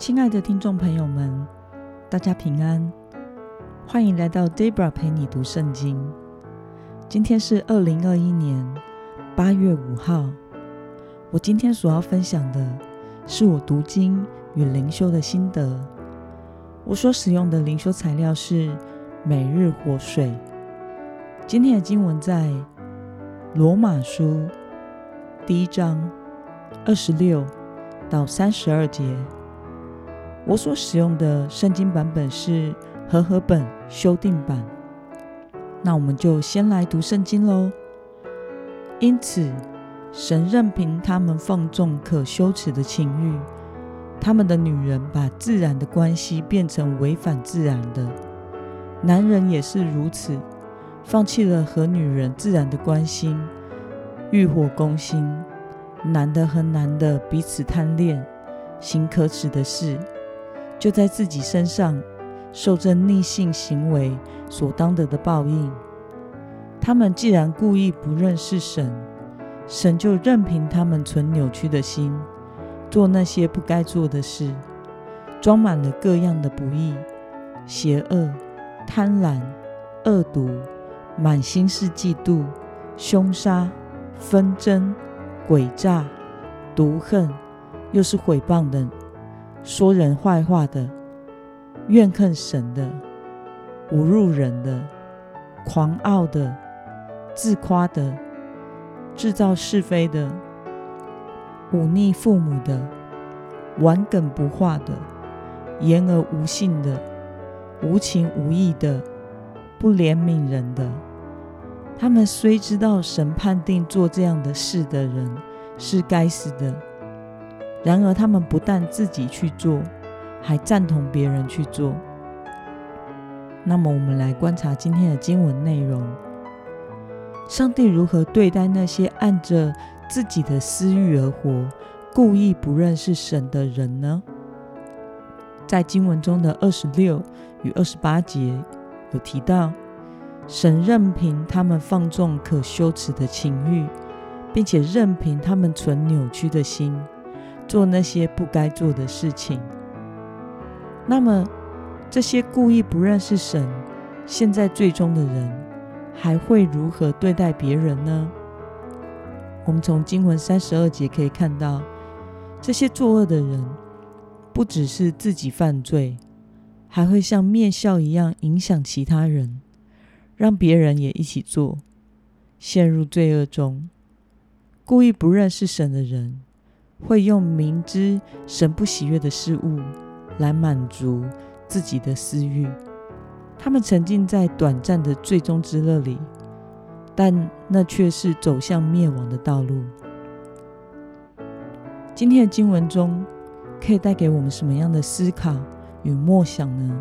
亲爱的听众朋友们，大家平安，欢迎来到 Debra 陪你读圣经。今天是二零二一年八月五号。我今天所要分享的是我读经与灵修的心得。我所使用的灵修材料是每日活水。今天的经文在罗马书第一章二十六到三十二节。我所使用的圣经版本是和合本修订版。那我们就先来读圣经喽。因此，神任凭他们放纵可羞耻的情欲，他们的女人把自然的关系变成违反自然的，男人也是如此，放弃了和女人自然的关系，欲火攻心，男的和男的彼此贪恋，行可耻的事。就在自己身上受这逆性行为所当得的报应。他们既然故意不认识神，神就任凭他们存扭曲的心，做那些不该做的事，装满了各样的不义、邪恶、贪婪、恶毒，满心是嫉妒、凶杀、纷争、诡诈、毒恨，又是毁谤的。说人坏话的，怨恨神的，侮辱人的，狂傲的，自夸的，制造是非的，忤逆父母的，顽梗不化的，言而无信的，无情无义的，不怜悯人的。他们虽知道神判定做这样的事的人是该死的。然而，他们不但自己去做，还赞同别人去做。那么，我们来观察今天的经文内容：上帝如何对待那些按着自己的私欲而活、故意不认识神的人呢？在经文中的二十六与二十八节有提到，神任凭他们放纵可羞耻的情欲，并且任凭他们存扭曲的心。做那些不该做的事情，那么这些故意不认识神、陷在罪中的人，还会如何对待别人呢？我们从经文三十二节可以看到，这些作恶的人不只是自己犯罪，还会像灭效一样影响其他人，让别人也一起做，陷入罪恶中。故意不认识神的人，会用明知神不喜悦的事物来满足自己的私欲，他们沉浸在短暂的最终之乐里，但那却是走向灭亡的道路。今天的经文中可以带给我们什么样的思考与默想呢？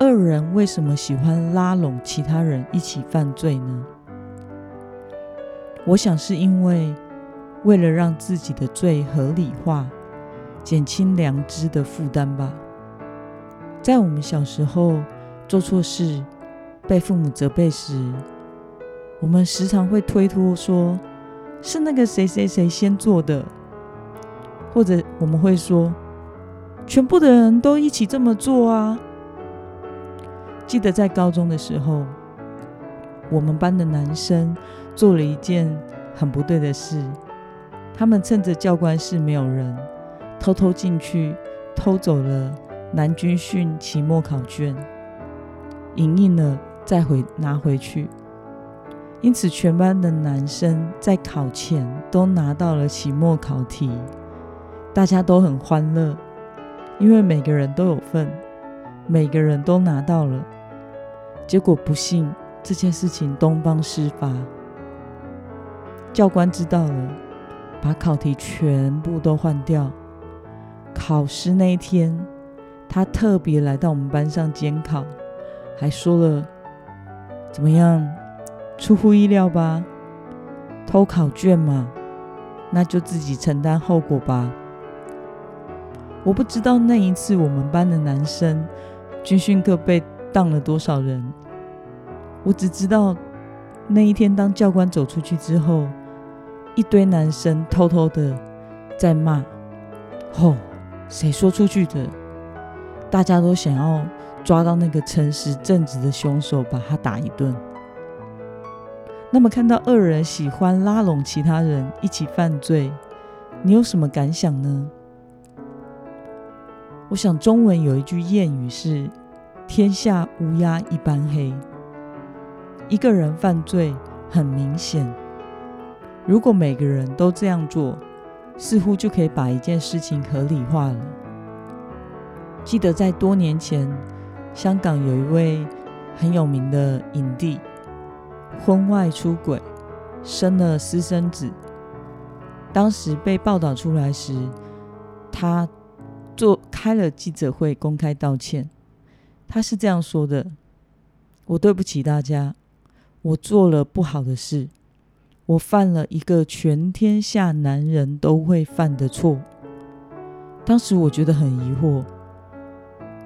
恶人为什么喜欢拉拢其他人一起犯罪呢？我想是因为。为了让自己的罪合理化，减轻良知的负担吧。在我们小时候做错事，被父母责备时，我们时常会推脱说，是那个谁谁谁先做的，或者我们会说，全部的人都一起这么做啊。记得在高中的时候，我们班的男生做了一件很不对的事。他们趁着教官室没有人，偷偷进去偷走了南军训期末考卷，影印了再回拿回去。因此，全班的男生在考前都拿到了期末考题，大家都很欢乐，因为每个人都有份，每个人都拿到了。结果不幸这件事情东方事发，教官知道了。把考题全部都换掉。考试那一天，他特别来到我们班上监考，还说了：“怎么样？出乎意料吧？偷考卷嘛，那就自己承担后果吧。”我不知道那一次我们班的男生军训课被当了多少人，我只知道那一天当教官走出去之后。一堆男生偷偷的在骂：“吼、谁说出去的？大家都想要抓到那个诚实正直的凶手，把他打一顿。那么，看到恶人喜欢拉拢其他人一起犯罪，你有什么感想呢？我想，中文有一句谚语是“天下乌鸦一般黑”。一个人犯罪很明显，如果每个人都这样做，似乎就可以把一件事情合理化了。记得在多年前，香港有一位很有名的影帝。婚外出轨，生了私生子。当时被报道出来时，他做开了记者会，公开道歉。他是这样说的：“我对不起大家，我做了不好的事，我犯了一个全天下男人都会犯的错。”当时我觉得很疑惑，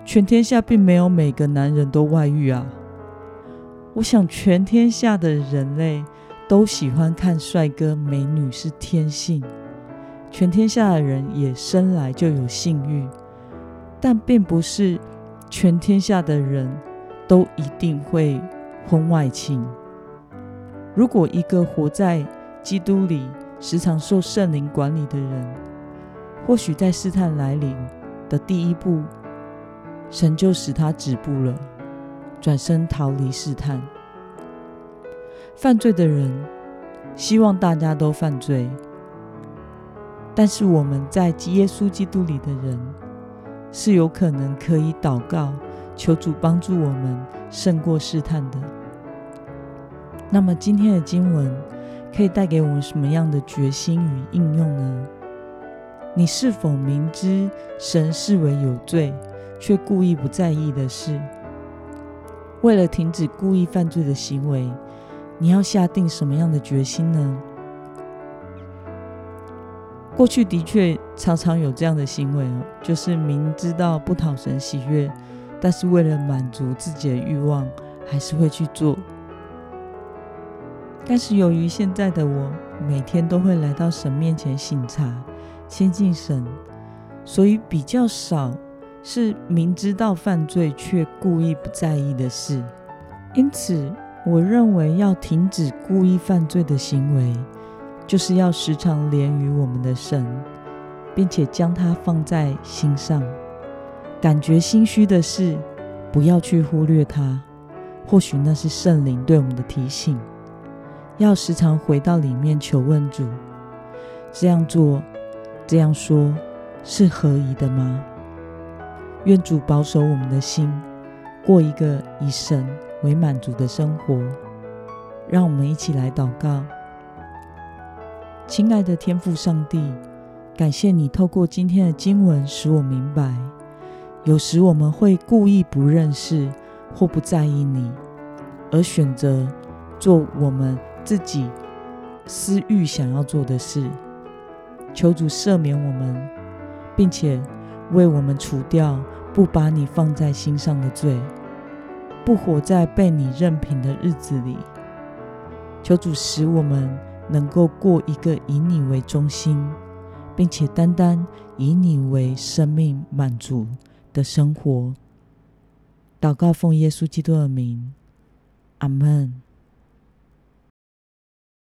全天下并没有每个男人都外遇啊。我想，全天下的人类都喜欢看帅哥美女是天性，全天下的人也生来就有性欲，但并不是全天下的人都一定会婚外情。如果一个活在基督里、时常受圣灵管理的人，或许在试探来临的第一步，神就使他止步了。转身逃离试探，犯罪的人希望大家都犯罪，但是我们在耶稣基督里的人是有可能可以祷告，求主帮助我们胜过试探的。那么今天的经文可以带给我们什么样的决心与应用呢？你是否明知神视为有罪，却故意不在意的事？为了停止故意犯罪的行为，你要下定什么样的决心呢？过去的确常常有这样的行为哦，就是明知道不讨神喜悦，但是为了满足自己的欲望，还是会去做。但是由于现在的我每天都会来到神面前省察、亲近神，所以比较少。是明知道犯罪却故意不在意的事，因此我认为要停止故意犯罪的行为，就是要时常连于我们的神，并且将它放在心上。感觉心虚的事，不要去忽略它，或许那是圣灵对我们的提醒。要时常回到里面求问主，这样做、这样说，是合宜的吗？愿主保守我们的心，过一个以神为满足的生活。让我们一起来祷告。亲爱的天父上帝，感谢你透过今天的经文使我明白，有时我们会故意不认识或不在意你，而选择做我们自己私欲想要做的事。求主赦免我们，并且为我们除掉不把你放在心上的罪，不活在被你任凭的日子里。求主使我们能够过一个以你为中心，并且单单以你为生命满足的生活。祷告奉耶稣基督的名，阿门。